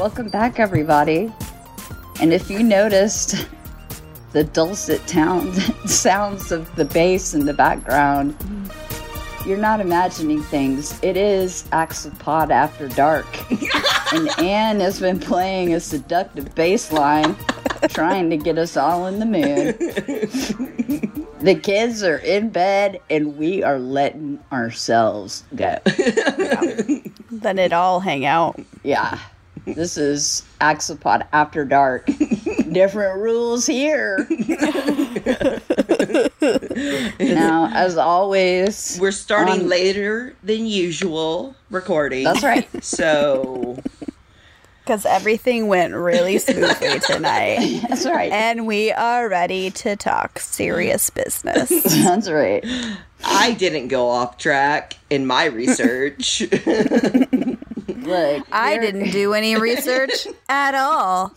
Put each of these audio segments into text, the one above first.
Welcome back, everybody. And if you noticed the dulcet town sounds of the bass in the background, you're not imagining things. It is Acts of Axopod After Dark. and Anne has been playing a seductive bass line, trying to get us all in the mood. The kids are in bed, and we are letting ourselves go. Then it all hang out. Yeah. This is Axopod After Dark. Different rules here. now, as always, We're starting Um, later than usual recording. that's right. So Because everything went really smoothly tonight. That's right. And we are ready to talk serious business. That's right. I didn't go off track in my research. Look, I didn't do any research at all.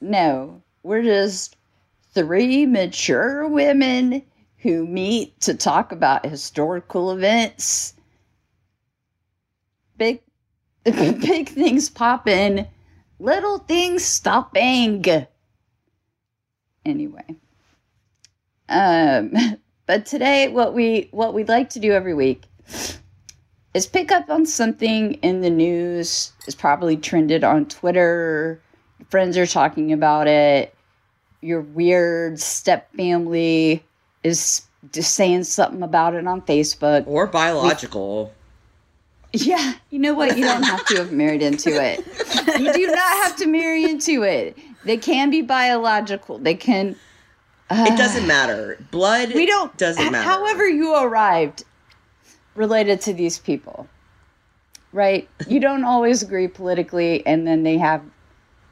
No, we're just three mature women who meet to talk about historical events. Big, big things popping, little things stopping. Anyway, um, but today, what we what we'd like to do every week is pick up on something in the news. It's probably trended on Twitter friends are talking about it. Your weird step family is just saying something about it on Facebook. or biological. Yeah, you know what? You don't have to have married into it. You do not have to marry into it. They can be biological. They can. It uh, doesn't matter. Blood We don't. doesn't matter. However, you arrived related to these people, right? You don't always agree politically, and then they have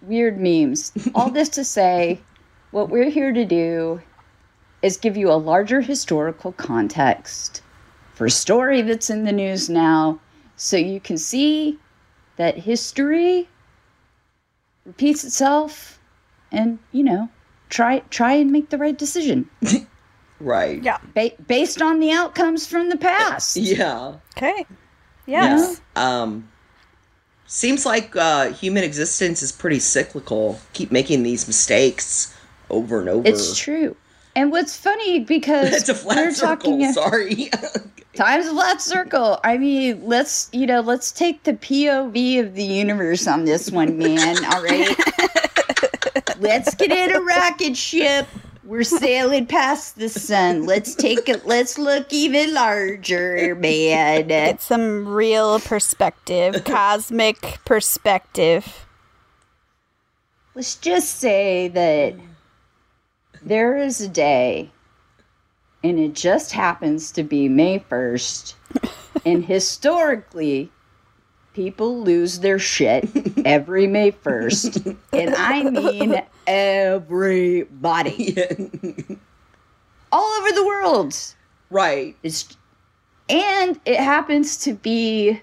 weird memes. All this to say, what we're here to do is give you a larger historical context for a story that's in the news now, so you can see that history repeats itself, and you know, try try and make the right decision right. Yeah. ba- based on the outcomes from the past. Yeah. Okay. Yes. Um seems like uh human existence is pretty cyclical. Keep making these mistakes over and over. It's true. And what's funny because It's a flat we're circle. talking Sorry. time's a flat circle. I mean, let's you know, let's take the POV of the universe on this one, man. All right, let's get in a rocket ship. We're sailing past the sun. Let's take it. Let's look even larger, man. Get some real perspective, cosmic perspective. Let's just say that there is a day, and it just happens to be May 1st, and historically, people lose their shit every May 1st. And I mean everybody. All over the world. right. It's and it happens to be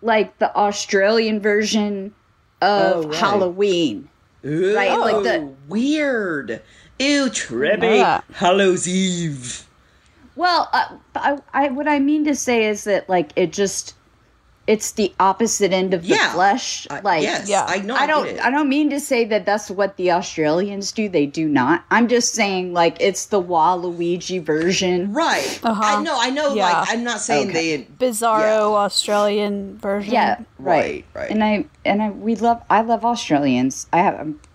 like the Australian version of Oh, right. Halloween. Right, Ooh, like the- weird. Ew, trippy. Ah. Hallows Eve. Well, uh, I, I what I mean to say is that like it just it's the opposite end of the Yeah. flesh. I- like yes, Yeah. I know. I don't it. I don't mean to say that that's what the Australians do. They do not. I'm just saying like it's the Waluigi version. Right. Uh-huh. I know. I know. Yeah. Like I'm not saying Okay. they. Bizarro Australian version. Yeah, right. Right, right. And I and I we love I love Australians. I have I'm, c-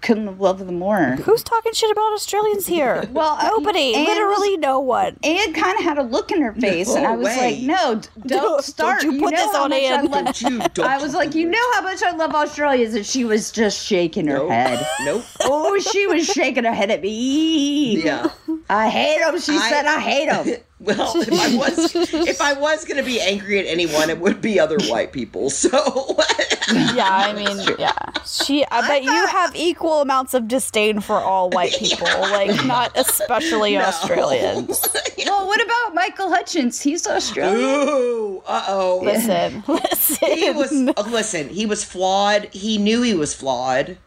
couldn't love them more. Who's talking shit about Australians here? Well, uh, nobody. Anne literally no one. Anne kind of had a look in her face, and I was way. like, "No, don't Don't start. you put know this on much I Anne. love- you? I was like, you know how much I love Australians, and she was just shaking her Nope. head. Nope. Oh, she was shaking her head at me. Yeah. I hate them. She I- said, I hate them. Well, if I was if I was gonna be angry at anyone, it would be other white people. So Yeah, I mean, yeah. She. I bet you have equal amounts of disdain for all white people, like not especially Australians. well, what about Michael Hutchence? He's Australian. Ooh, uh oh. Listen, listen. He was uh, listen. He was flawed. He knew he was flawed.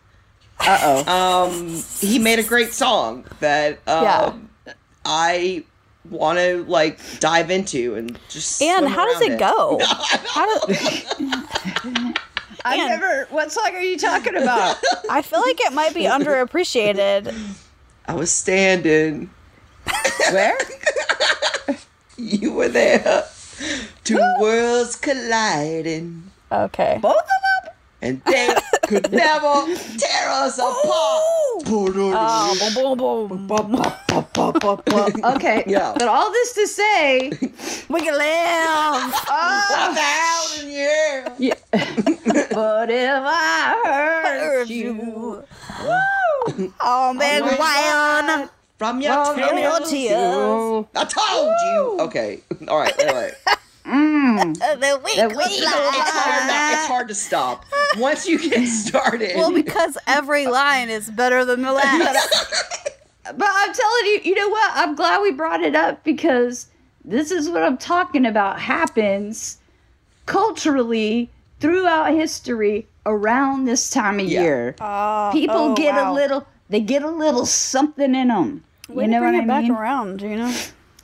Uh oh. Um, he made a great song that um, Yeah. I want to like dive into and just. And how does around it go? How do, I never. What song are you talking about? I feel like it might be underappreciated. I was standing. Where? You were there. Two worlds colliding, Okay. Both of them? And they could never tear us apart. Oh, boom, boom, boom. Okay. Yeah. But all this to say, We can live. One thousand years. yeah. but if I hurt Hurt you, you. Oh, man, wild. Uh, from your Well, From your tears. tears. I told you. Okay. All right. All right. Mm, The The weekly weekly It's hard, not, it's hard to stop. Once you get started. Well, because every line is better than the last. but I'm telling you, you know what? I'm glad we brought it up because this is what I'm talking about happens culturally throughout history around this time of Yeah. year. Oh, People oh, get wow. a little, they get a little something in them. Way you to know bring what I it back mean? around, you know?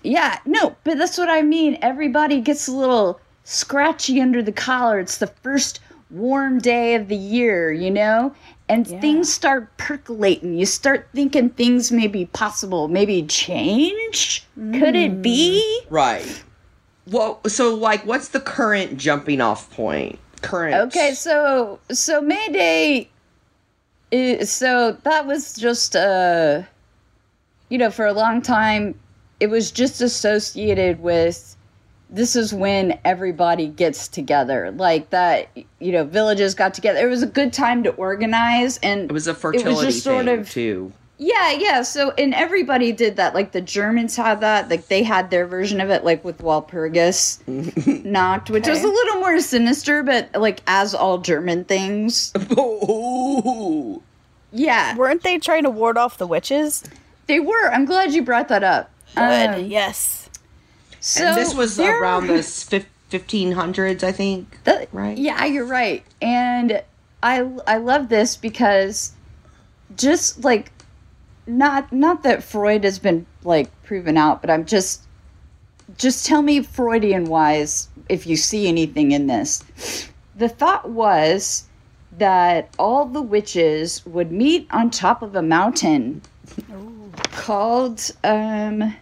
Yeah, no, but that's what I mean. Everybody gets a little scratchy under the collar. It's the first warm day of the year, you know? And Yeah. things start percolating. You start thinking things may be possible, maybe change. Could it be? right. Well, so like, what's the current jumping off point? Current. Okay, so so May Day is so that was just uh you know, for a long time it was just associated with this is when everybody gets together. Like that, you know, villages got together. It was a good time to organize and It was a fertility just sort thing of- too. yeah, yeah. So, and everybody did that. Like the Germans had that. Like they had their version of it, like with Walpurgis knocked, which was a little more sinister, but like as all German things. Ooh. Yeah, Weren't they trying to ward off the witches? they were. I'm glad you brought that up. Good. Um, yes. so and this was there- around the 1500s, I think. that- right? Yeah, you're right. And I I love this because just like not not that Freud has been like proven out, but I'm just just tell me Freudian wise if you see anything in this. The thought was that all the witches would meet on top of a mountain called um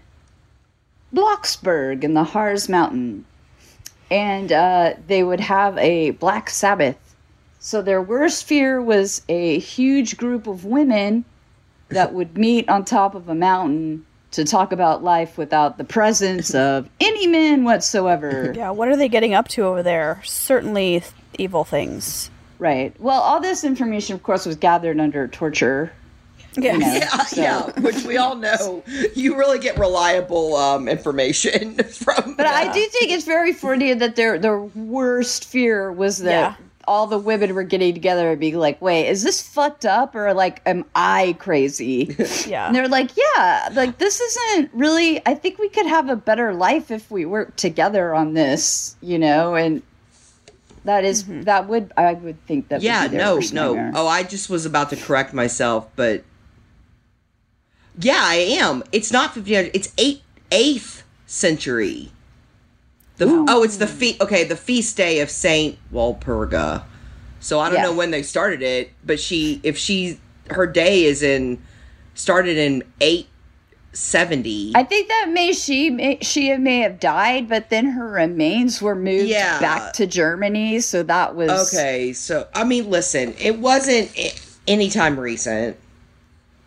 Blocksberg in the Harz Mountain and uh, they would have a Black Sabbath. So their worst fear was a huge group of women that would meet on top of a mountain to talk about life without the presence of any men whatsoever. Yeah, what are they getting up to over there? Certainly evil things. Right. Well, all this information, of course, was gathered under torture. Yeah. know. Yeah, So- yeah, which we all know. You really get reliable um, information from. But I do think it's very funny that their their worst fear was that Yeah. all the women were getting together and being like, "Wait, is this fucked up or like am I crazy?" Yeah. And they're like, yeah, like this isn't really. I think we could have a better life if we work together on this, you know. And that is- that would I would think that. Yeah, would be no, no. nightmare. Oh, I just was about to correct myself, but yeah, I am. It's not 1500. It's eight eighth century. The, oh, it's the feast. Okay, the feast day of Saint Walpurga. So I don't Yeah. know when they started it, but she, if she, her day is in, started in eight seventy. I think that may she may, she may have died, but then her remains were moved Yeah. back to Germany. So that was Okay, so I mean, listen, it wasn't i- anytime recent.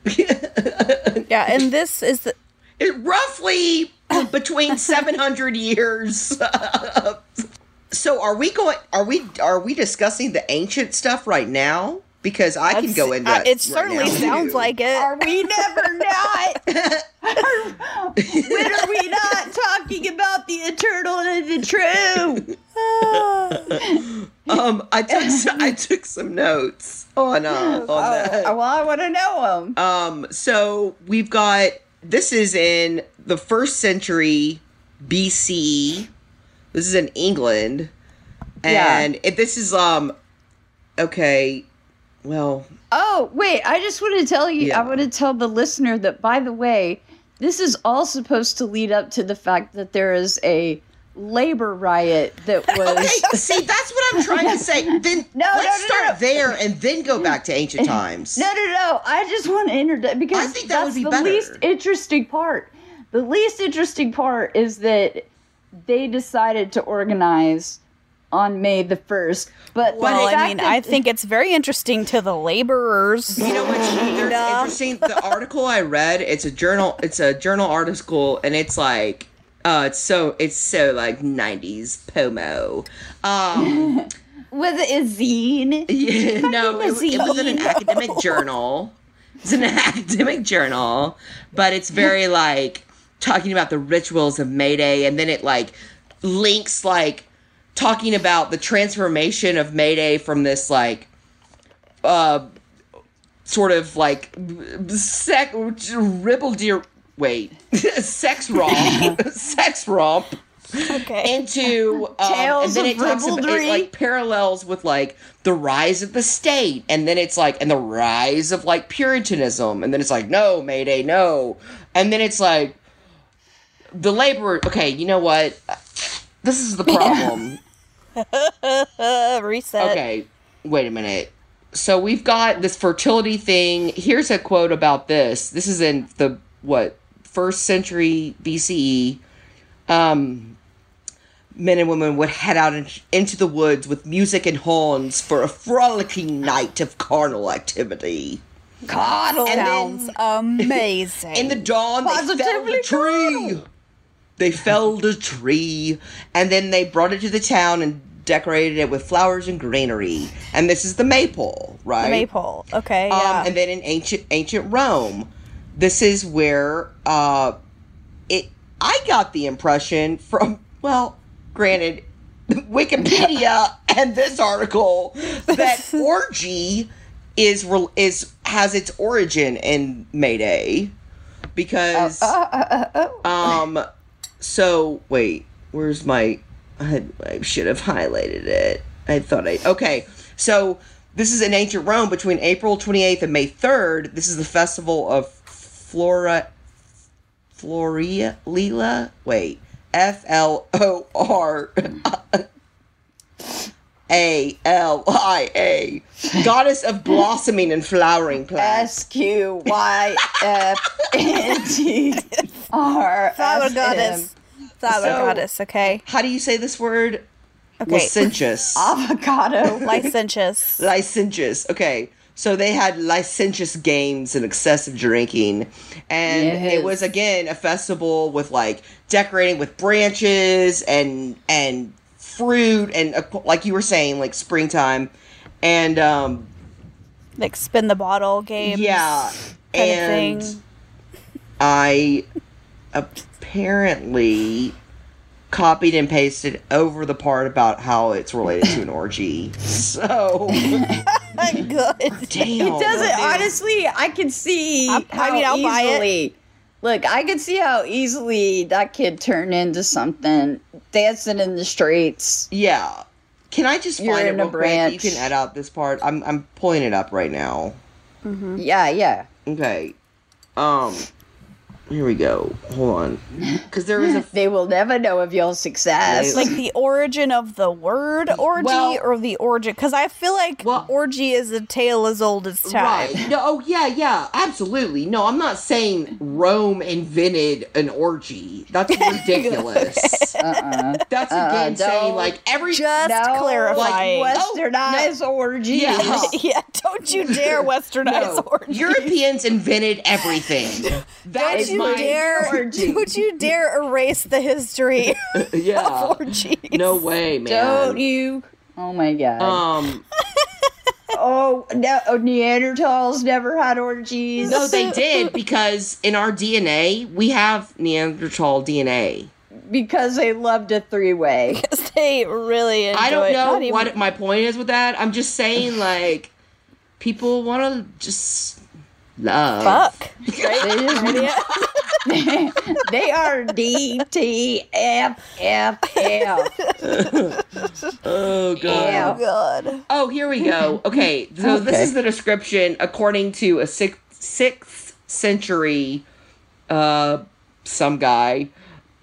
Yeah, and this is the, It roughly between 700 years. so are we going are we are we discussing the ancient stuff right now? Because I can go into uh, it. it right certainly now, sounds too. like it. Are we never not? when are we not talking about the eternal and the true? um I took some, I took some notes on uh on that. Oh, well, I want to know them. Um, so we've got this is in the first century BC. This is in England, Yeah. and this is um, okay. Well, Oh, wait, I just want to tell you, Yeah. I want to tell the listener that, by the way, this is all supposed to lead up to the fact that there is a labor riot that was. okay. See, that's what I'm trying to say. Then No, let's no, no, start no. there and then go back to ancient times. No, no, no. I just want to introduce because I think that would that's be the better. least interesting part. The least interesting part is that they decided to organize on May the first. But the well, I mean, that- I think it's very interesting to the laborers. You know what's interesting? The article I read, it's a journal. It's a journal article, and it's like, uh, it's so it's so like '90s pomo. Um, was it a zine? yeah, no, it, was- it was in an academic journal. It's an academic journal, but it's very like talking about the rituals of May Day, and then it like links like talking about the transformation of May Day from this like uh sort of like sec ribble deer wait sex romp sex romp Okay. into um, Tales and then of it talks about it like parallels with like the rise of the state and then it's like and the rise of like puritanism and then it's like no mayday no and then it's like the labor okay you know what this is the problem reset. Okay, wait a minute. So we've got this fertility thing. Here's a quote about this. This is in the what first century BCE. Um, men and women would head out in, into the woods with music and horns for a frolicking night of carnal activity. Carnal And then- Sounds amazing. In the dawn, they felled Positively a tree. They felled a tree, and then they brought it to the town and decorated it with flowers and greenery. And this is the maypole, right? the maypole. Okay, Um, yeah. and then in ancient ancient Rome, this is where uh, it. I got the impression from well, granted, Wikipedia and this article that orgy is is has its origin in May Day because Uh, um so wait where's my I, had, I should have highlighted it I thought I okay so this is in ancient Rome between April 28th and May 3rd this is the festival of Flora Floria Lila wait F L O R A L I A goddess of blossoming and flowering plants S Q Y F N T R Flower goddess. Flower So- goddess, okay. how do you say this word Okay. licentious Avocado. Licentious. licentious. Okay. So they had licentious games and excessive drinking. And it was again a festival with like decorating with branches and and fruit and uh, like you were saying like springtime and um like spin the bottle game. yeah and. I apparently copied and pasted over the part about how it's related to an orgy. So Good. damn. It doesn't. Honestly, I can see I- I how mean, I'll buy it. easily. Look, I can see how easily that could turn into something dancing in the streets. Yeah. Can I just You're find it in a real quick? You can edit out this part. I'm I'm pulling it up right now. Yeah, yeah. Okay. Um here we go. Hold on, because there was a They will never know of your success. They- Like the origin of the word orgy Well- or the origin? Because I feel like Well- orgy is a tale as old as time. Right. No, oh yeah, yeah, absolutely. No, I'm not saying Rome invented an orgy. That's ridiculous. uh-uh. That's again Uh, saying like every Just No, clarifying. like, Westernized orgies. Yeah. yeah, don't you dare westernize no, orgy. Europeans invented everything. That's you my dare! orgy. Don't you dare erase the history yeah. of orgies? No way, man. Don't you? Oh my god. Um, oh, no, oh, Neanderthals never had orgies. no, they did because in our DNA we have Neanderthal DNA. because they loved a three-way. Because they really enjoy I don't know not even- what my point is with that. I'm just saying, like, people want to just love. fuck. They, just- they are D T F F F. Oh god. Oh god. Oh, here we go. Okay, so this is the description according to a sixth, sixth century, uh, some guy,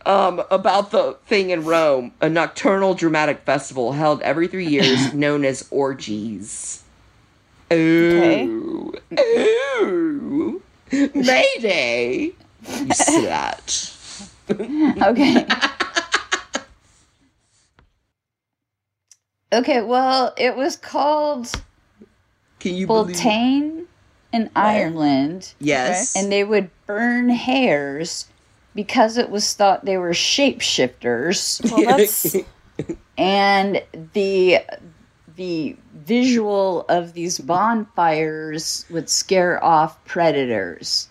um, about the thing in Rome, a nocturnal dramatic festival held every three years, known as orgies. Ooh, ooh, Mayday, you slut. Okay. Okay, well, it was called Can you believe? Beltane in Ireland, Yes. and they would burn hares because it was thought they were shapeshifters. Well, that's and the the visual of these bonfires would scare off predators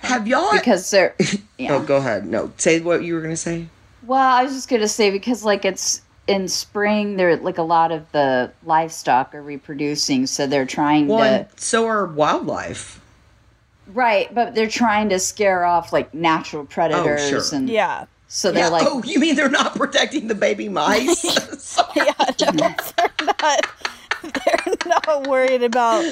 have y'all? because they're oh, yeah. Oh, go ahead. No, say what you were gonna say. well i was just gonna say because like it's in spring there like a lot of the livestock are reproducing so they're trying Well, to and so are wildlife. right but they're trying to scare off like natural predators Oh, sure. and yeah. So they're like oh, you mean they're not protecting the baby mice? Sorry. Yeah, no, they're not. They're not worried about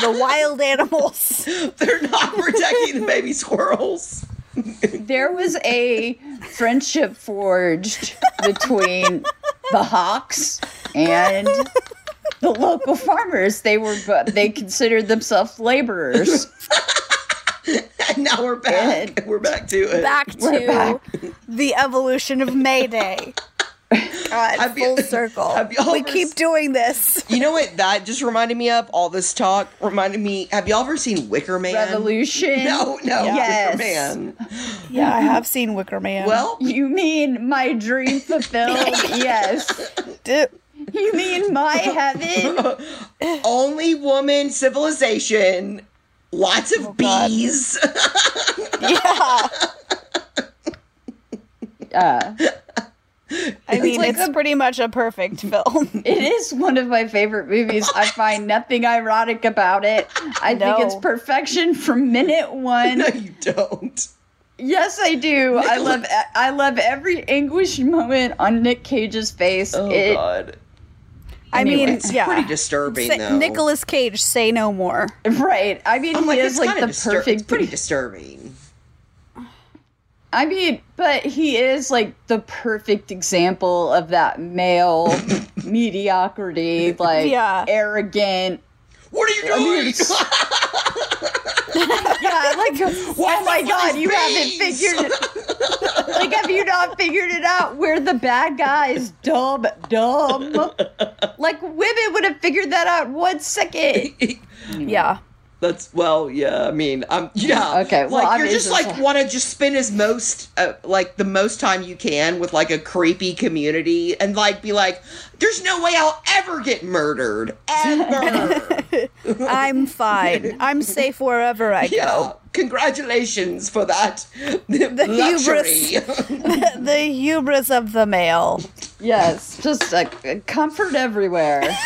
the wild animals. they're not protecting the baby squirrels. there was a friendship forged between the hawks and the local farmers they were they considered themselves laborers And now we're back. we're back to it. Back to back. the evolution of Mayday. God, Have you- full circle. have y'all we ever keep doing this. You know what that just reminded me of? All this talk reminded me. Have y'all ever seen Wicker Man? revolution No, no, yes Wicker Man. Yeah, I have seen Wicker Man. Well, you mean my dream fulfilled yes D- you mean my heaven only woman civilization. Lots of Oh, bees. yeah. uh, I mean, like it's a- pretty much a perfect film. it is one of my favorite movies i find nothing ironic about it i think it's perfection from minute one no, you don't. Yes, I do. I love I love every anguish moment on Nick Cage's face. Oh it, God. I mean, It's yeah. pretty disturbing, Say- though. Nicolas Cage, say no more. right. I mean, I'm he like, is like the distur- perfect. It's pretty disturbing. I mean, but he is like the perfect example of that male mediocrity, like Yeah. arrogant. What are you I mean, doing? Yeah, like oh my god, you haven't figured it. Like, have you not figured it out? We're the bad guys, dumb, dumb. Like women would have figured that out one second. Yeah. That's well, yeah. I mean, um, yeah. Okay, well, like I you're just like want to just spend as most, uh, like the most time you can with like a creepy community, and like be like, "There's no way I'll ever get murdered, ever." I'm fine. I'm safe wherever I yeah. go. Congratulations for that. The luxury. the hubris of the male. Yes, just like comfort everywhere.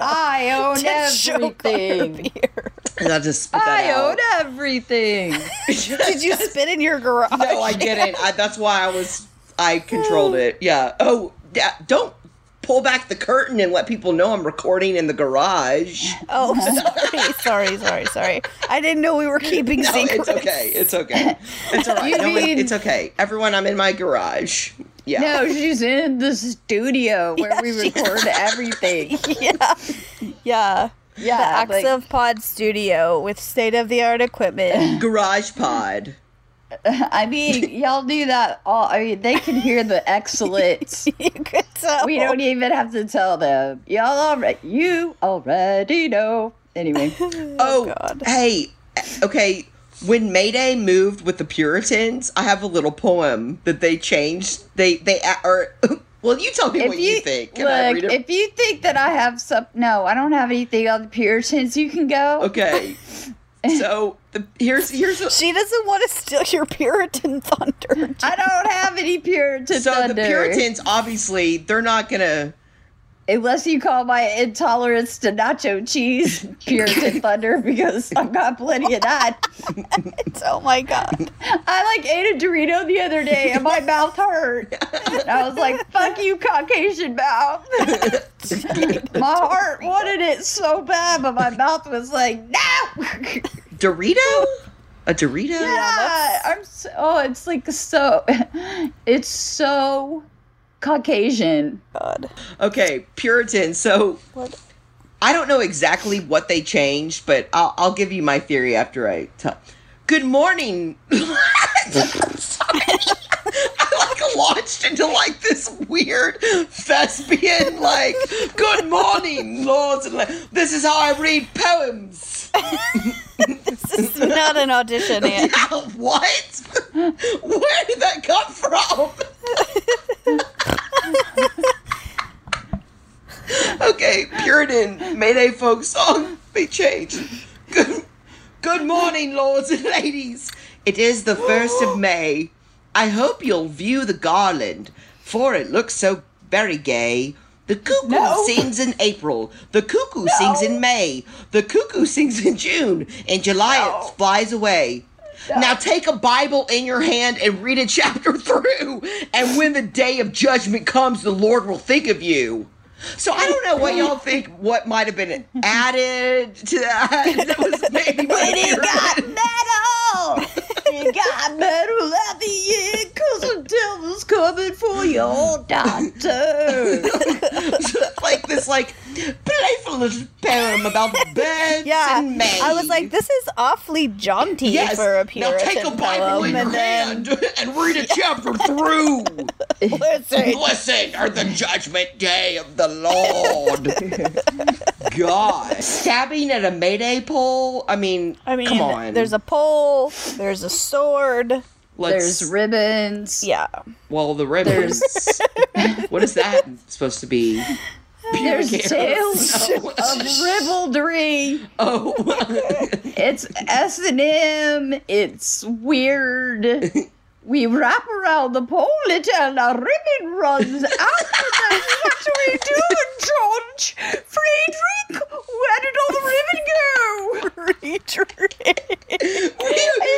I own Just choke on her everything. beer. and I just spit that I out. own everything. Did you spit in your garage? No, I didn't. I, that's why I was. I controlled it. Yeah. Oh, yeah, don't pull back the curtain and let people know I'm recording in the garage. Oh, sorry, sorry, sorry, sorry. I didn't know we were keeping No, secrets. it's okay. It's okay. It's all right. You No, it- mean- it's okay. Everyone, I'm in my garage. Yeah. No, she's in the studio where we she's- record everything. yeah, yeah. Yeah. The Yeah, like- Axopod Studio with state of the art equipment. Garage pod. I mean, y'all do that all. I mean, they can hear the excellence. you could tell. We don't even have to tell them. Y'all already, you already know. Anyway, oh, oh, God. hey, okay. When Mayday moved with the Puritans, I have a little poem that they changed. They they are. well, you tell me if what you, you, think. Can I look, read it? if you think that I have some, no, I don't have anything on the Puritans. You can go. okay. So the here's here's a, She doesn't want to steal your Puritan thunder. I don't have any Puritan so thunder. the Puritans obviously they're not gonna. Unless you call my intolerance to nacho cheese Puritan thunder, because I've got plenty of that. oh my god. I like ate a Dorito the other day and my mouth hurt. And I was like, fuck you, Caucasian mouth. my heart wanted it so bad, but my mouth was like, no. Dorito? A Dorito? yeah, I'm so, oh, it's like so, it's so Caucasian. God. Okay, Puritan. So What? I don't know exactly what they changed, but I'll, I'll give you my theory after I tell. Good morning. I like launched into like this weird thespian like. Good morning, lords and la- This is how I read poems. This is not an audition, Anne. what? Where did that come from? Okay, Puritan Mayday folk song. They changed. Good, good morning, lords and ladies. It is the first of May. I hope you'll view the garland, for it looks so very gay. The cuckoo No. sings in April. The cuckoo sings in May. The cuckoo sings in June. In July No. it flies away. Now take a Bible in your hand and read a chapter through. And when the day of judgment comes, the Lord will think of you. So I don't know what y'all think. What might have been added to that? That was maybe my It got metal! It got better at the end, cause the devil's coming for your doctor. like this, like playful little poem about birds Yeah, and May. I was like, this is awfully jaunty Yes. for a now Puritan take a Bible poem, in your and then and read a chapter through. listen, Blessed are the judgment day of the Lord. God. Stabbing at a Mayday pole? I mean, I mean, come on. there's a pole, there's a sword. Let's, There's ribbons. Yeah, well, the ribbons. what is that supposed to be? There's Pubic tales hairs? of ribaldry. Oh, It's S and M. It's weird. We wrap around the pole until the ribbon runs out. And that's what do we do, George. Friedrich, where did all the ribbon go?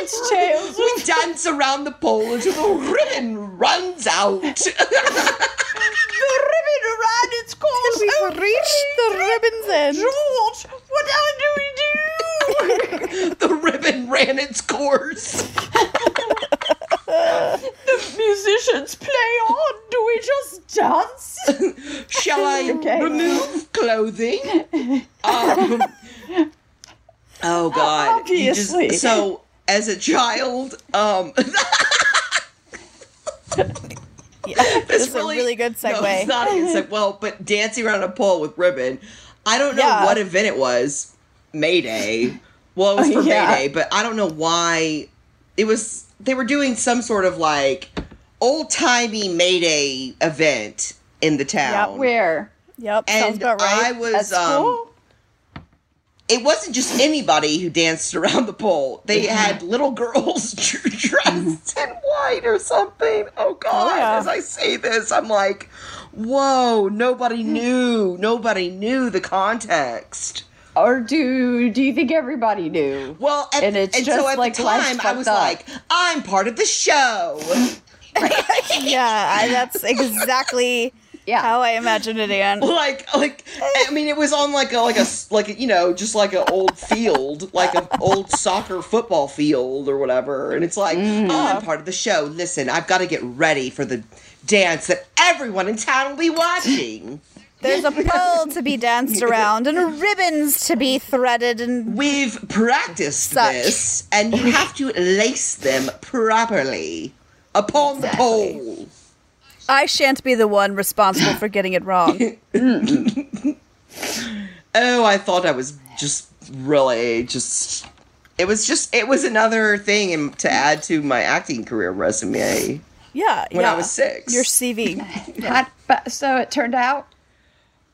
It's tales we dance around the pole until the ribbon runs out. the ribbon around its course. we've oh, reached the ribbon's end. George, what do we do? the ribbon ran its course. The musicians play on. Do we just dance? Shall I Okay. remove clothing? Um, oh God! You just- so, as a child, um, Yeah, this is really- a really good No, segue. it's not. It's like well, but dancing around a pole with ribbon. I don't know Yeah. what event it was. Mayday. Well, it was for Yeah. Mayday, but I don't know why. It was. They were doing some sort of like old timey Mayday event in the town. Where? Yep, sounds and about right. I At was um it wasn't just anybody who danced around the pole. They had little girls dressed in white or something. Oh god, Oh, yeah. as I say this, I'm like, whoa, nobody knew. Nobody knew the context. Or do do you think everybody knew? Well, at, And it's so just at like the time, I was up. like, I'm part of the show. yeah, I, that's exactly Yeah. How I imagined it, Anne. like like I mean it was on like a like a s- like a, you know just like an old field like an old soccer football field or whatever and it's like mm. oh I'm part of the show listen I've got to get ready for the dance that everyone in town will be watching There's a pole to be danced around and ribbons to be threaded and we've practiced Such. this and you have to lace them properly upon the pole I shan't be the one responsible for getting it wrong. oh I thought I was just really just it was just it was another thing in, to add to my acting career resume Yeah, When I was six. Your CV. Hot- but- so it turned out.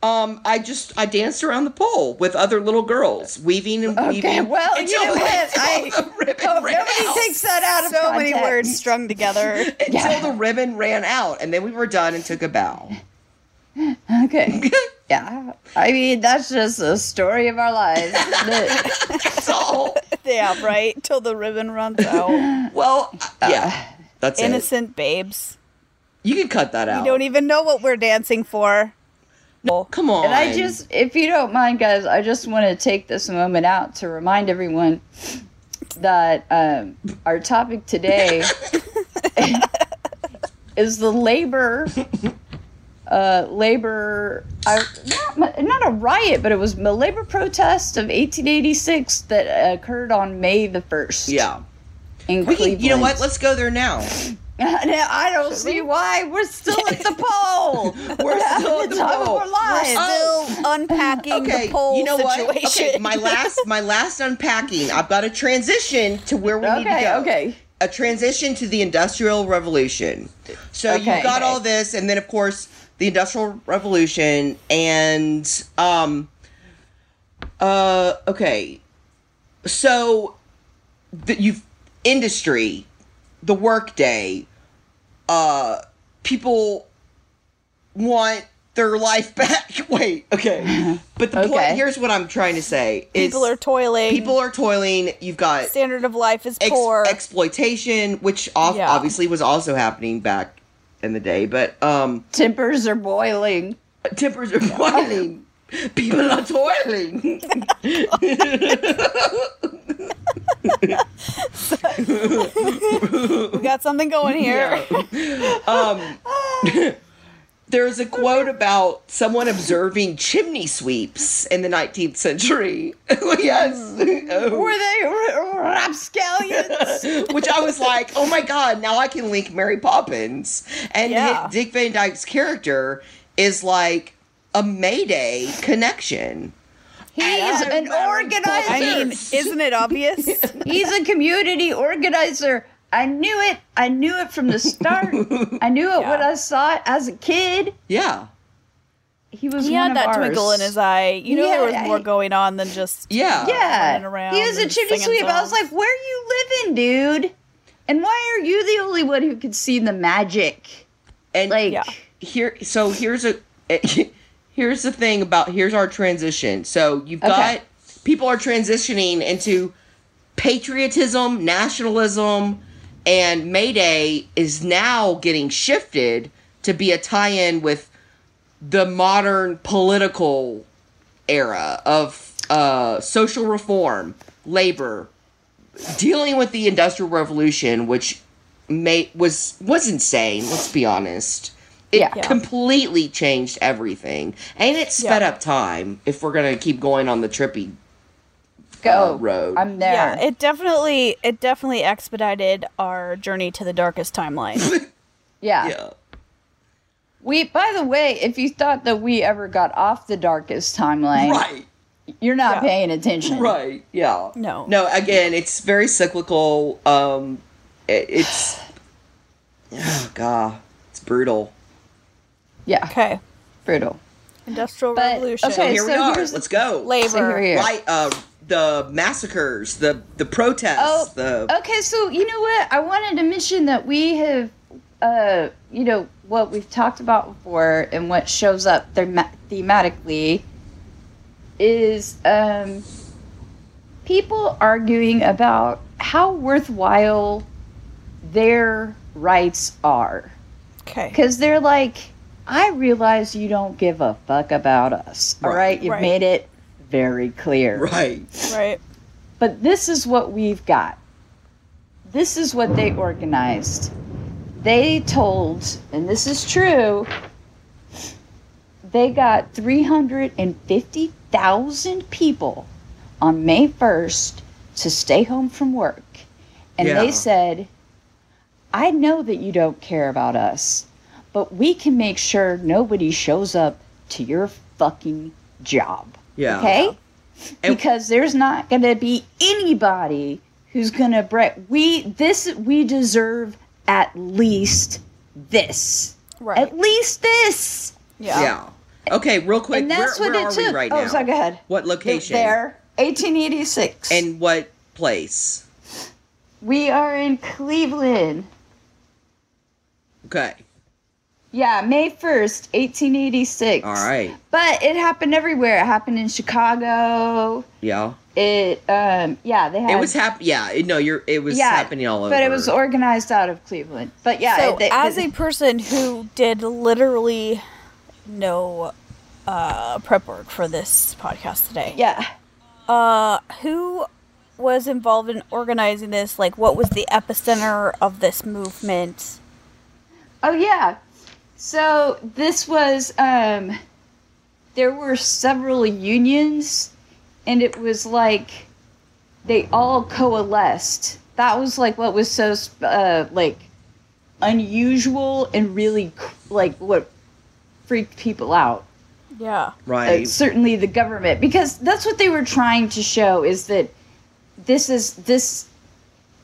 Um, I just I danced around the pole with other little girls, weaving and Okay, weaving. well, you until know the- what? I until the ribbon hope ran nobody out. takes that out of So many words strung together. until Yeah. the ribbon ran out, and then we were done and took a bow. Okay. Yeah. I mean, that's just a story of our lives. isn't? That's all. yeah, right. Till the ribbon runs out. Well, yeah, that's it. Innocent babes. You can cut that out. We don't even know what we're dancing for. No, come on. And I just, if you don't mind, guys, I just want to take this moment out to remind everyone that um, our topic today is the labor, uh, labor, I, not, not a riot, but it was a labor protest of 1886 that occurred on May the 1st. yeah. In We can, you know what? Let's go there now. I don't see why we're still at the pole. We're still at the the time of pole. our lives. Oh. Still unpacking Okay, the pole you know what? situation. Okay, my last my last unpacking. I've got a transition to where we need to Okay, go. okay. a transition to the industrial revolution so Okay. you've got Okay. all this and then of course the industrial revolution and um uh okay so the you've industry the workday uh people want their life back wait okay but the point here's what i'm trying to say is People are toiling. people are toiling you've got standard of life is ex- poor. exploitation, which off- Yeah. obviously was also happening back in the day, but um, Tempers are boiling. tempers are boiling. People are toiling. we got something going here. um, there's a quote about someone observing chimney sweeps in the 19th century. yes. Oh. Were they r- rapscallions? Which I was like, oh my god, now I can link Mary Poppins. And Yeah. Dick Van Dyke's character is like a Mayday connection. He's an organizer. I mean, isn't it obvious? He's a community organizer. I knew it. I knew it from the start. I knew it when I saw it as a kid. Yeah. He was he one had of that ours. twinkle in his eye. You know there was more I- going on than just Yeah. Yeah, running around he was a and chimney singing sweep. I was like, "Where are you living, dude? And why are you the only one who could see the magic?" And Like, Yeah. here so here's a here's the thing about here's our transition. So you've got people are transitioning into patriotism, nationalism, and Mayday is now getting shifted to be a tie-in with the modern political era of uh, social reform, labor, dealing with the industrial revolution, which may was was insane. Let's be honest. It Yeah. Yeah. completely changed everything, and it sped Yeah. up time. If we're gonna keep going on the trippy, go uh, road. I'm there. Yeah, it definitely it definitely expedited our journey to the darkest timeline. yeah. yeah, We, by the way, if you thought that we ever got off the darkest timeline, right, you're not Yeah. paying attention. right, yeah. No. no. Again, it's very cyclical. Um, it, it's oh god, it's brutal. Yeah. okay. Brutal. Industrial But- revolution. okay, Here we are. Let's go. Labor. So here we are. Right, uh, the massacres, the the protests, Oh, the okay. So you know what? I wanted to mention that we have, uh, you know, what we've talked about before and what shows up thema- thematically is um, people arguing about how worthwhile their rights are okay. because they're like, I realize you don't give a fuck about us. All Right. right, you've Right. made it very clear. Right. Right. But this is what we've got. This is what they organized. They told, and this is true, they got 350,000 people on May 1st to stay home from work. And Yeah. they said, I know that you don't care about us, but we can make sure nobody shows up to your fucking job. Yeah. Okay? And- because there's not going to be anybody who's going to break we this we deserve at least this. Right. At least this. Yeah. Yeah. Okay, real quick. and that's where what where it are took. we right oh, now? so go ahead. What location? There, 1886. And what place? we are in Cleveland. Okay. Yeah, May 1st, 1886. All right. But it happened everywhere. It happened in Chicago. Yeah. It um yeah, they had It was hap- yeah, it- no, you're it was yeah, happening all over. But it was organized out of Cleveland. But yeah, So, they- as they- a person who did literally no uh, prep work for this podcast today, yeah. uh, who was involved in organizing this? Like, what was the epicenter of this movement? Oh yeah. So this was um there were several unions and it was like they all coalesced. That was like what was so uh like unusual and really like what freaked people out. Yeah. Uh, right. certainly the government because that's what they were trying to show is that this is this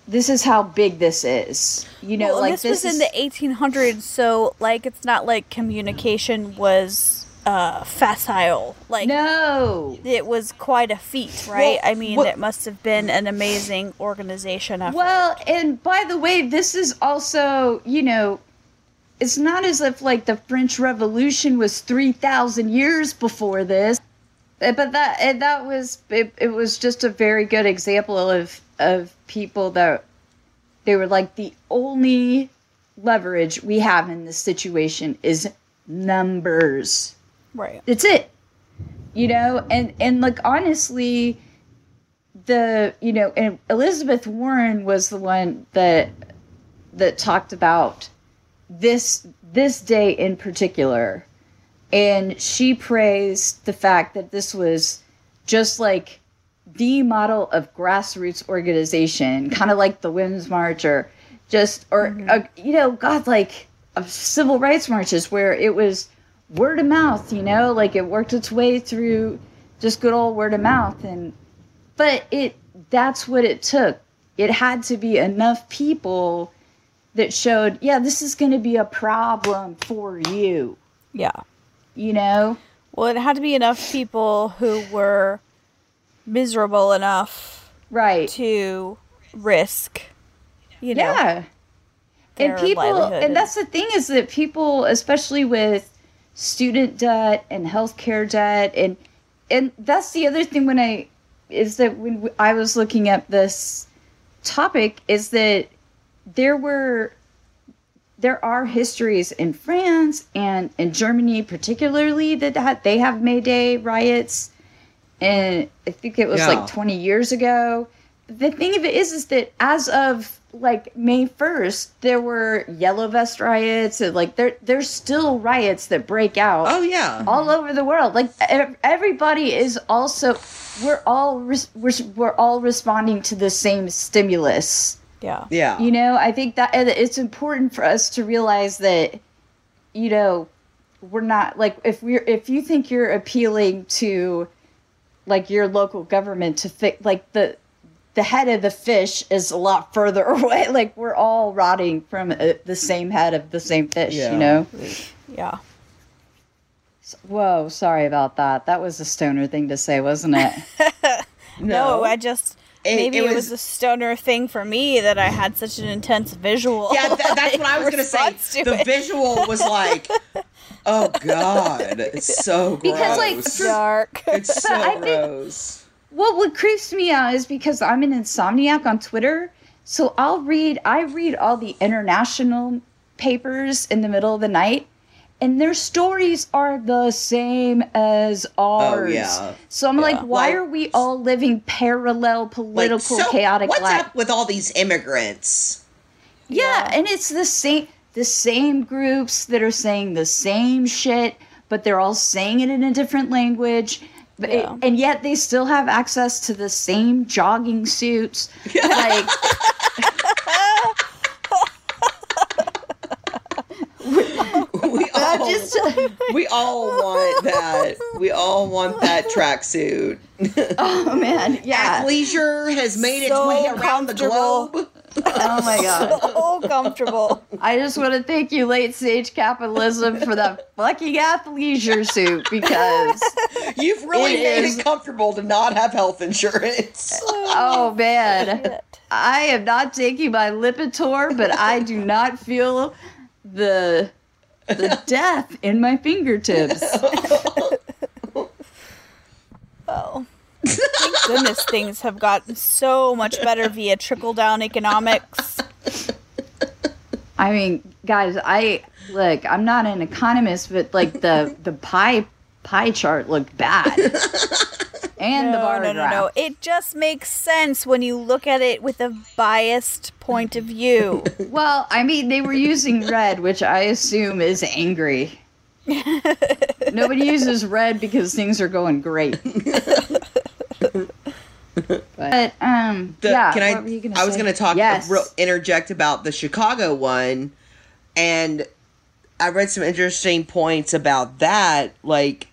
this is how big this is. You know, well, like this, this, was is, in the 1800s, so like it's not like communication was uh, facile. Like no. it was quite a feat, right? Well, I mean, what- it must have been an amazing organization effort. Well, and by the way, this is also, you know, it's not as if like the French Revolution was 3000 years before this. Uh, But that that was it, it was just a very good example of of people that they were like the only leverage we have in this situation is numbers. Right. That's it. You know? And and like honestly the you know and elizabeth warren was the one that that talked about this this day in particular. And she praised the fact that this was just like the model of grassroots organization kind of like the women's march or just or uh, you know god like of civil rights marches where it was word of mouth you know like it worked its way through just good old word of mouth and but it that's what it took. It had to be enough people that showed yeah this is going to be a problem for you. Yeah. you know? Well, it had to be enough people who were miserable enough right to risk, you know. yeah and people and that's the thing is that people especially with student debt and healthcare debt and and that's the other thing when i is that when i was looking at this topic is that there were there are histories in france and in germany particularly that they have may day riots and i think it was Yeah. like 20 years ago the thing of it is is that as of like May 1st, there were yellow vest riots and like there there's still riots that break out Oh yeah. all over the world. Like everybody is also we're all res- we're, we're all responding to the same stimulus. Yeah. Yeah. You know, I think that it's important for us to realize that you know, we're not like if we're if you think you're appealing to like your local government to fix like the the head of the fish is a lot further away. Like we're all rotting from uh, the same head of the same fish Yeah. you know? Yeah. whoa sorry about that. That was a stoner thing to say wasn't it? No, I just It- maybe it it, was- was, a stoner thing for me that I had such an intense visual. Yeah, th- that's what I was gonna say. The it. visual was like, oh god, it's so gross. Because, like, for- dark. it's so I think- gross. Well, what creeps me out is because I'm an insomniac on Twitter, so I'll read. I read all the international papers in the middle of the night, and their stories are the same as ours. Oh, yeah. So I'm like, why Like- are we all living parallel Like, political so chaotic what's lives? up with all these immigrants? Yeah, and it's the same the same groups that are saying the same shit, but they're all saying it in a different language. But it- and yet they still have access to the same jogging suits. Like We all, just we all want that. We all want that tracksuit. oh man, yeah. Athleisure has made its way around the comfortable. globe. Oh my god. So comfortable. I just want to thank you, late stage capitalism, for that fucking athleisure suit because You've really It made is. it comfortable to not have health insurance. oh man. I am not taking my Lipitor, but I do not feel the the death in my fingertips. Well, thank goodness things have gotten so much better via trickle down economics. I mean, guys, I look, I'm not an economist, but like the the pie pie chart looked bad. And the No, bar no, no, graph. no. It just makes sense when you look at it with a biased point of view. Well, I mean, they were using red, which I assume is angry. Nobody uses red because things are going great. but um, The- yeah. can I? what were you gonna I was going to talk, Yes. real, interject about the Chicago one, and I read some interesting points about that. Like,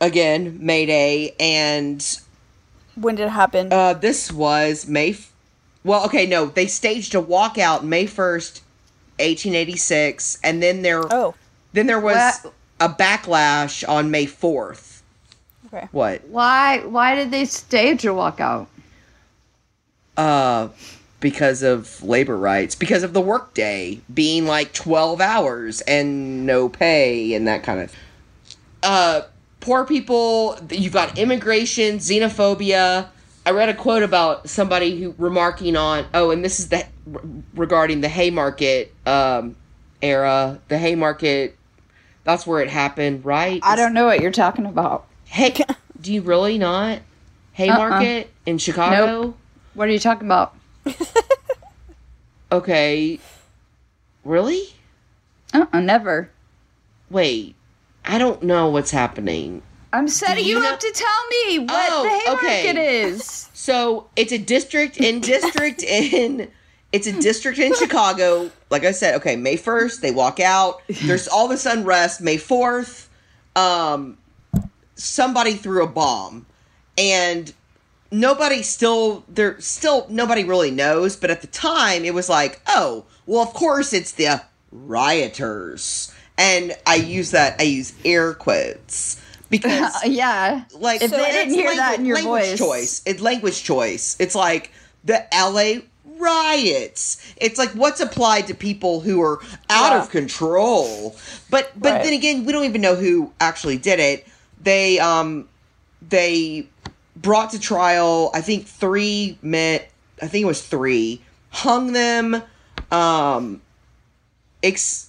again, Mayday, and when did it happen? uh, this was May. F- well, okay, no, they staged a walkout May first, eighteen eighty six, and then there, oh, then there was What? a backlash on May fourth. okay. What? Why? Why did they stage a walkout? uh because of labor rights because of the workday being like 12 hours and no pay and that kind of uh poor people you've got immigration xenophobia i read a quote about somebody who remarking on oh and this is the regarding the haymarket um era the haymarket that's where it happened right I don't know what you're talking about. hey do you really not haymarket in chicago What are you talking about? Okay. Really? Uh-uh, never. Wait. I don't know what's happening. I'm setting you you, know- up to tell me what Oh, the Haymarket okay. is. So it's a district in district in it's a district in Chicago. Like I said, okay, May first, they walk out. There's all this unrest. May fourth, um somebody threw a bomb. And nobody still there still nobody really knows, but at the time it was like, oh, well of course it's the rioters. And I use that I use air quotes because yeah. like If so they didn't hear that in your language voice. choice it's language choice it's like the la riots it's like what's applied to people who are out Yeah. of control but but Right. then again we don't even know who actually did it they um they brought to trial i think three men i think it was three hung them um ex-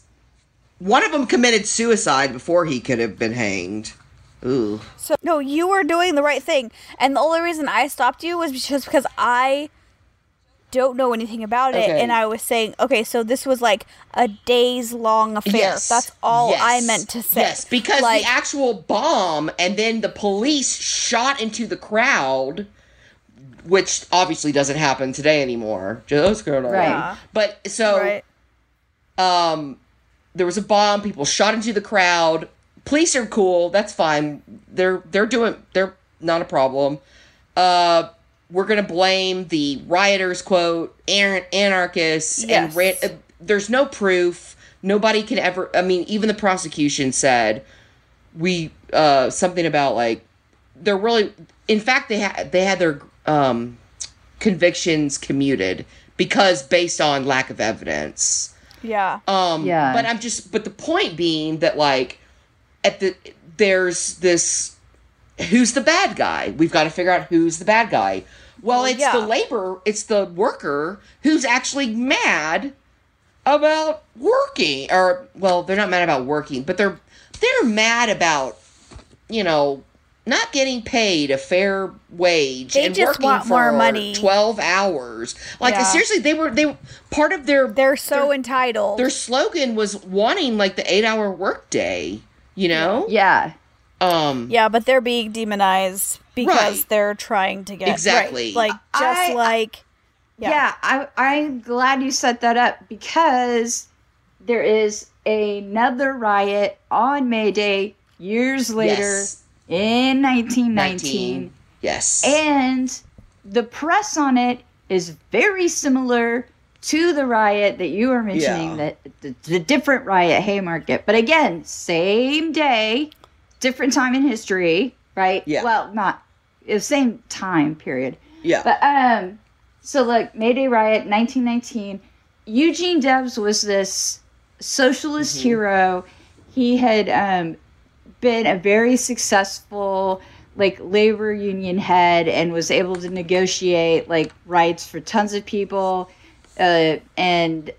one of them committed suicide before he could have been hanged Ooh. So no, you were doing the right thing, and the only reason I stopped you was just because I don't know anything about it, Okay. and I was saying, okay, so this was like a days long affair. Yes. That's all I meant to say. Yes, because like, the actual bomb and then the police shot into the crowd, which obviously doesn't happen today anymore. Just gonna Right. But so right? um there was a bomb, people shot into the crowd. Police are cool, that's fine. They're they're doing they're not a problem. Uh we're gonna blame the rioters quote an- anarchists and ran- uh, there's no proof nobody can ever i mean even the prosecution said we uh something about like they're really in fact they had they had their um convictions commuted because based on lack of evidence Yeah. um Yeah. but i'm just but the point being that like at the there's this who's the bad guy we've got to figure out who's the bad guy well it's yeah. the labor it's the worker who's actually mad about working or well, they're not mad about working, but they're they're mad about you know not getting paid a fair wage They and just working want for more money. 12 hours. Like Yeah. seriously, they were they part of their They're so entitled. their slogan was wanting like the 8-hour workday, you know? Yeah. Um yeah, but they're being demonized because Right. they're trying to get Exactly. right. like just I- like Yeah, Yeah. I, I'm glad you set that up because there is another riot on May Day years later yes. In 1919. 19. Yes. And the press on it is very similar to the riot that you were mentioning, Yeah. that the, the different riot Haymarket. But again, same day, different time in history, right? Yeah. Well, not the same time period. yeah. But um, so like May Day riot, 1919. Eugene Debs was this socialist hero. He had um, been a very successful like labor union head and was able to negotiate like rights for tons of people. Uh, and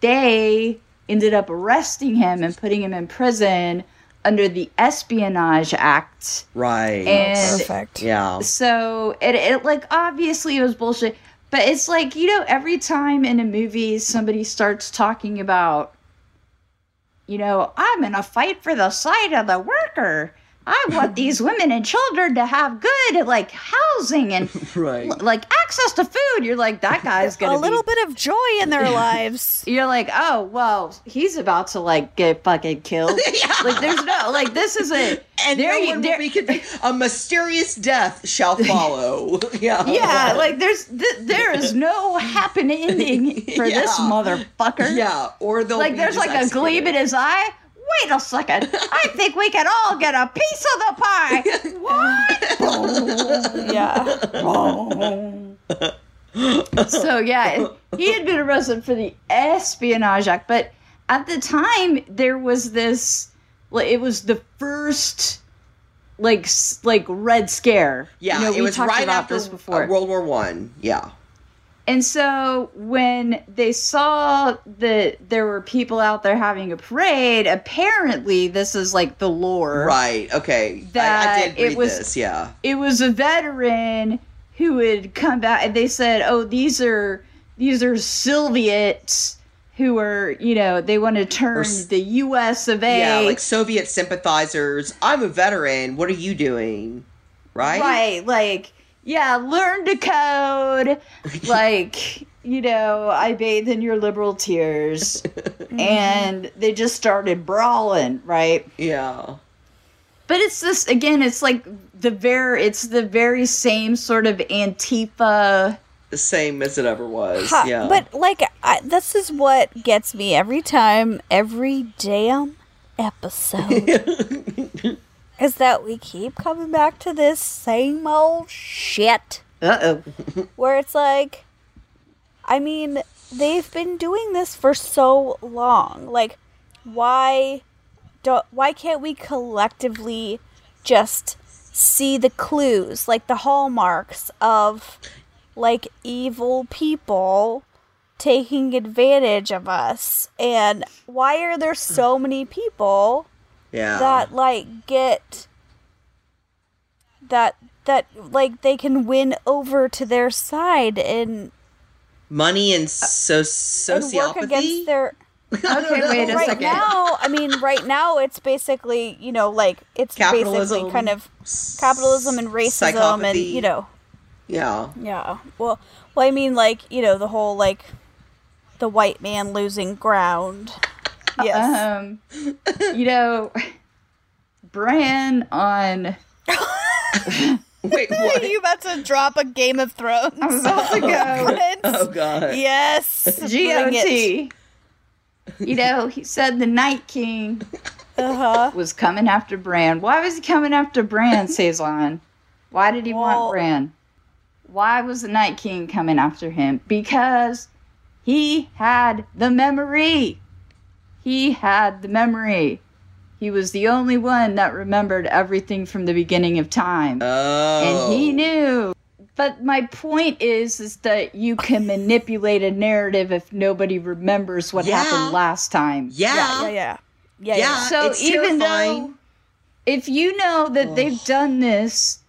they ended up arresting him and putting him in prison under the Espionage Act. right. And perfect. yeah. so it, it like obviously it was bullshit, but it's like you know every time in a movie somebody starts talking about, you know, I'm in a fight for the side of the worker. I want these women and children to have good like housing and Right. like access to food. You're like that guy's gonna A little be. bit of joy in their lives. You're like, oh well, he's about to like get fucking killed. Like there's no like this is a and there no you- one there- will be. A mysterious death shall follow. yeah. Yeah, like there's th- there is no happy ending for this motherfucker. Yeah. Or they'll Like there's like a gleam in his eye. Wait a second. I think we can all get a piece of the pie. What? yeah. so yeah, he had been arrested for the Espionage Act, but at the time there was this. Like, it was the first, like like Red Scare. Yeah, you know, it was right after this before. uh, World War One. Yeah. And so when they saw that there were people out there having a parade, apparently this is like the lore. Right. Okay. I, I That did it was- this. Yeah. It was a veteran who had come back and they said, "Oh, these are these are Soviets who are, you know, they want to turn s- the US of A." Yeah. Like Soviet sympathizers. I'm a veteran. What are you doing? Right. Right, like yeah, learn to code. like, you know, I bathe in your liberal tears. and they just started brawling, right? Yeah. But it's this again, it's like the very it's the very same sort of Antifa The same as it ever was. Ha- yeah. But like, I, this is what gets me every time, every damn episode, is that we keep coming back to this same old shit. uh-oh. Where it's like, I mean, they've been doing this for so long. Like, why don't why can't we collectively just see the clues, like the hallmarks of like evil people taking advantage of us? And why are there so many people yeah. that like get that that like they can win over to their side and, Money and uh, so and work against sociopathy. their Okay, wait a right second. now i mean right now it's basically you know like it's Capitalism, basically kind of capitalism and racism and you know Yeah. yeah well well i mean like you know the whole like the white man losing ground yes Um you know Bran on Wait. what? are you about to drop a game of thrones I'm about to go. Prince? oh God. yes bring it. GOT. You know, he said the Night King uh-huh was coming after Bran. Why was he coming after Bran, Cezanne? Why did he Well- want Bran? Why was the Night King coming after him? Because he had the memory. He had the memory. He was the only one that remembered everything from the beginning of time. Oh. And he oh. knew but my point is is that you can manipulate a narrative if nobody remembers what Yeah. happened last time. Yeah. Yeah, yeah, yeah. Yeah, Yeah. yeah. So it's even terrifying. though if you know that they've done this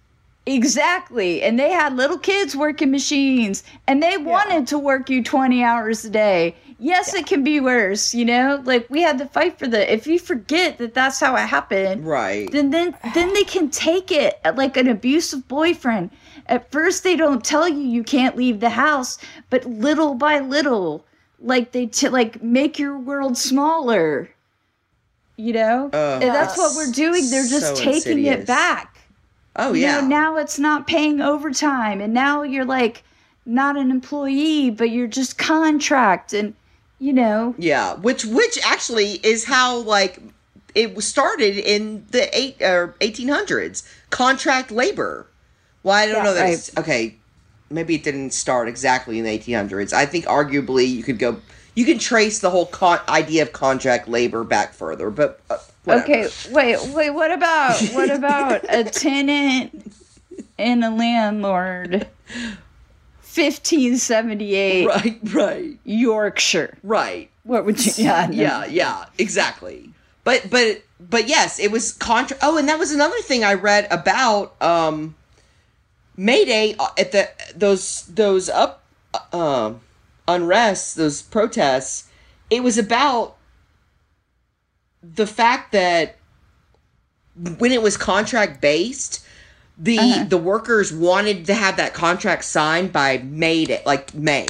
exactly and they had little kids working machines and they wanted to work you 20 hours a day yes it can be worse you know like we had to fight for the if you forget that that's how it happened Right. then then then they can take it uh, like an abusive boyfriend at first they don't tell you you can't leave the house but little by little like they t- like make your world smaller you know and that's what we're doing they're just So taking insidious. it back Oh you yeah. know, now it's not paying overtime and now you're like not an employee but you're just contract and you know Yeah, which which actually is how like it was started in the eight or eighteen hundreds. Contract labor. Well, I don't Yeah, know that. right. It's, okay, maybe it didn't start exactly in the eighteen hundreds. I think arguably you could go. You can trace the whole con- idea of contract labor back further, but uh. Okay, wait, wait. What about what about a tenant and a landlord? Fifteen seventy eight, Right, right, Yorkshire. right. What would you? Yeah, yeah, yeah, exactly. But but but yes, it was contra. Oh, and that was another thing I read about um, Mayday uh, at the those those up uh, um unrests, those protests. It was about the fact that when it was contract based, the Uh-huh. the workers wanted to have that contract signed by May, day- like May.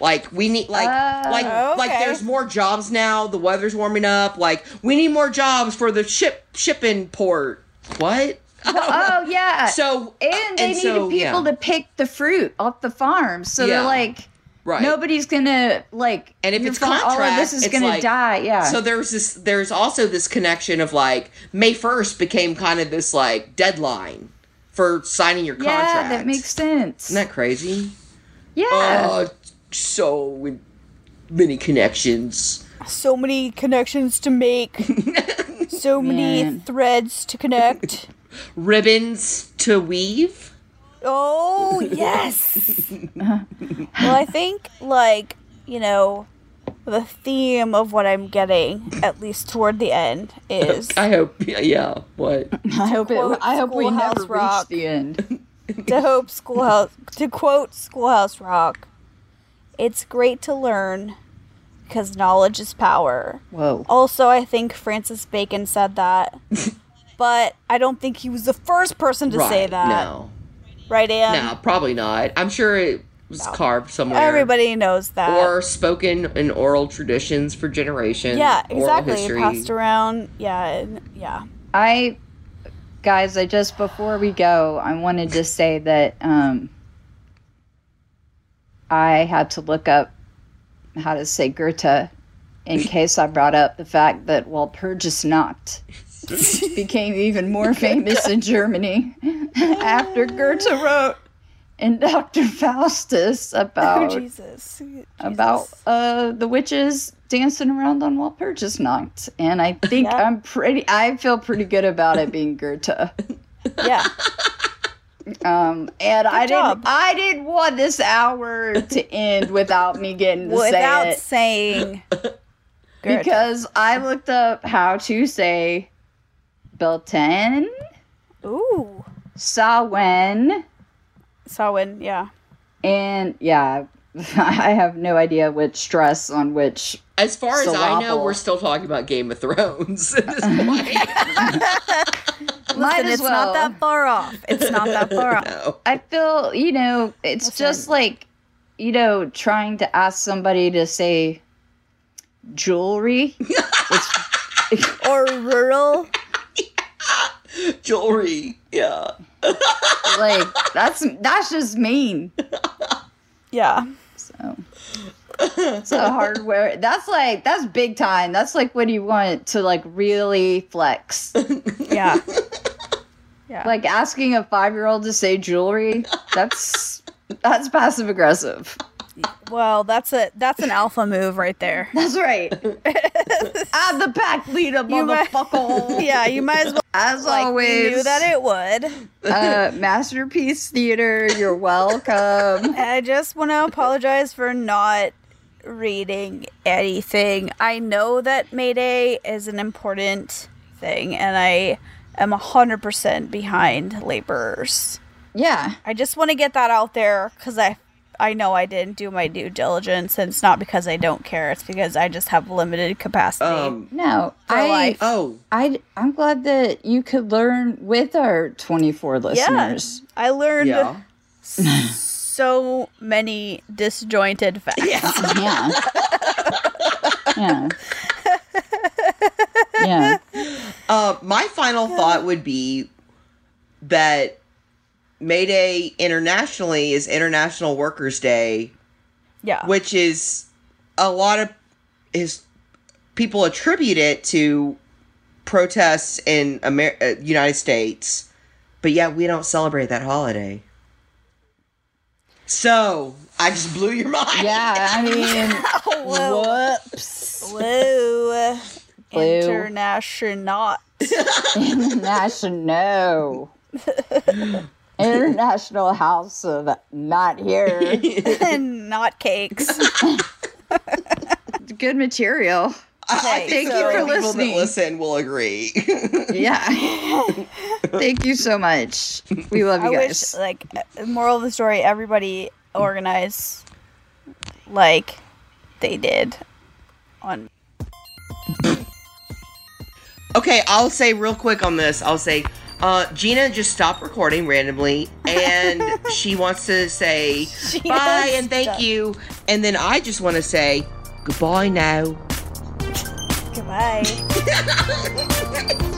Like we need like like Oh, like there's more jobs now. The weather's warming up. Like we need more jobs for the ship shipping port. What? Oh yeah. So and they and needed so, people yeah. to pick the fruit off the farm. So Yeah. they're like, right. nobody's gonna like. And if it's fa- all of contract, this is gonna like- die. Yeah. So there's this. There's also this connection of like May first became kind of this like deadline for signing your contract. yeah, contract. that makes sense. Isn't that crazy? yeah. Oh, so many connections. So many connections to make. so many Man. threads to connect. Ribbons to weave. Oh, yes. well, I think, like, you know, the theme of what I'm getting, at least toward the end, is I hope. Yeah. yeah what? I hope it. I hope we Schoolhouse never Rock. reach the end. to hope schoolhouse to quote schoolhouse rock it's great to learn because knowledge is power Whoa. also i think francis bacon said that but i don't think he was the first person to say that No. right Anne? No, probably not. I'm sure it was carved somewhere. everybody knows that Or spoken in oral traditions for generations. yeah exactly history. passed around yeah and- yeah I, guys, I just before we go, I wanted to say that um, I had to look up how to say Goethe in case I brought up the fact that Walpurgisnacht became even more famous in Germany after Goethe wrote in Dr. Faustus oh about jesus about uh the witches dancing around on Walpurgisnacht, and I think Yeah. I'm pretty. I feel pretty good about it being Goethe. yeah Um, and I job. didn't. I didn't want this hour to end without me getting to without say it saying Goethe. because I looked up how to say Beltane, ooh Sawen, Samhain, yeah and yeah, I have no idea which stress on which As far as I know, we're still talking about Game of Thrones at this point. Might Listen, as it's well. not that far off. It's not that far off. no. I feel, you know, it's Listen. just like, you know, trying to ask somebody to say jewelry. it's Or rural. Jewelry. Yeah. like that's that's just mean. Yeah. So a hardware. That's like that's big time. That's like when you want to like really flex. Yeah. Yeah. Like asking a five year old to say jewelry. That's that's passive aggressive. Well, that's a that's an alpha move right there. That's right. I'm the pack leader, You might- motherfucker. Yeah, you might as well. As Like, always, knew that it would. uh, Masterpiece Theater, you're welcome. I just want to apologize for not reading anything. I know that Mayday is an important thing, and I am 100% behind laborers. Yeah. I just want to get that out there because I, I know I didn't do my due diligence, and it's not because I don't care. It's because I just have limited capacity. Um. No, For I, life. Oh. I, I'm glad that you could learn with our 24 listeners. yeah, listeners. I learned Yeah. so many disjointed facts. Yeah. yeah. Yeah. Uh, my final thought would be that May Day internationally is International Workers' Day, Yeah. which is a lot of is people attribute it to protests in Amer- uh, United States, but yeah, we don't celebrate that holiday. So I just blew your mind. Yeah, I mean, Whoa. whoops. Blue. Blue. International. International. International House of Not Here. And Not cakes. Good material. I think Thank so you for people that listen will agree. Yeah. Thank you so much. We love I you wish, guys. like, uh, moral of the story, everybody organize like they did on. Okay, I'll say real quick on this. I'll say uh, Gina just stopped recording randomly, and she wants to say bye and thank stopped. you, and then I just want to say goodbye now. Goodbye.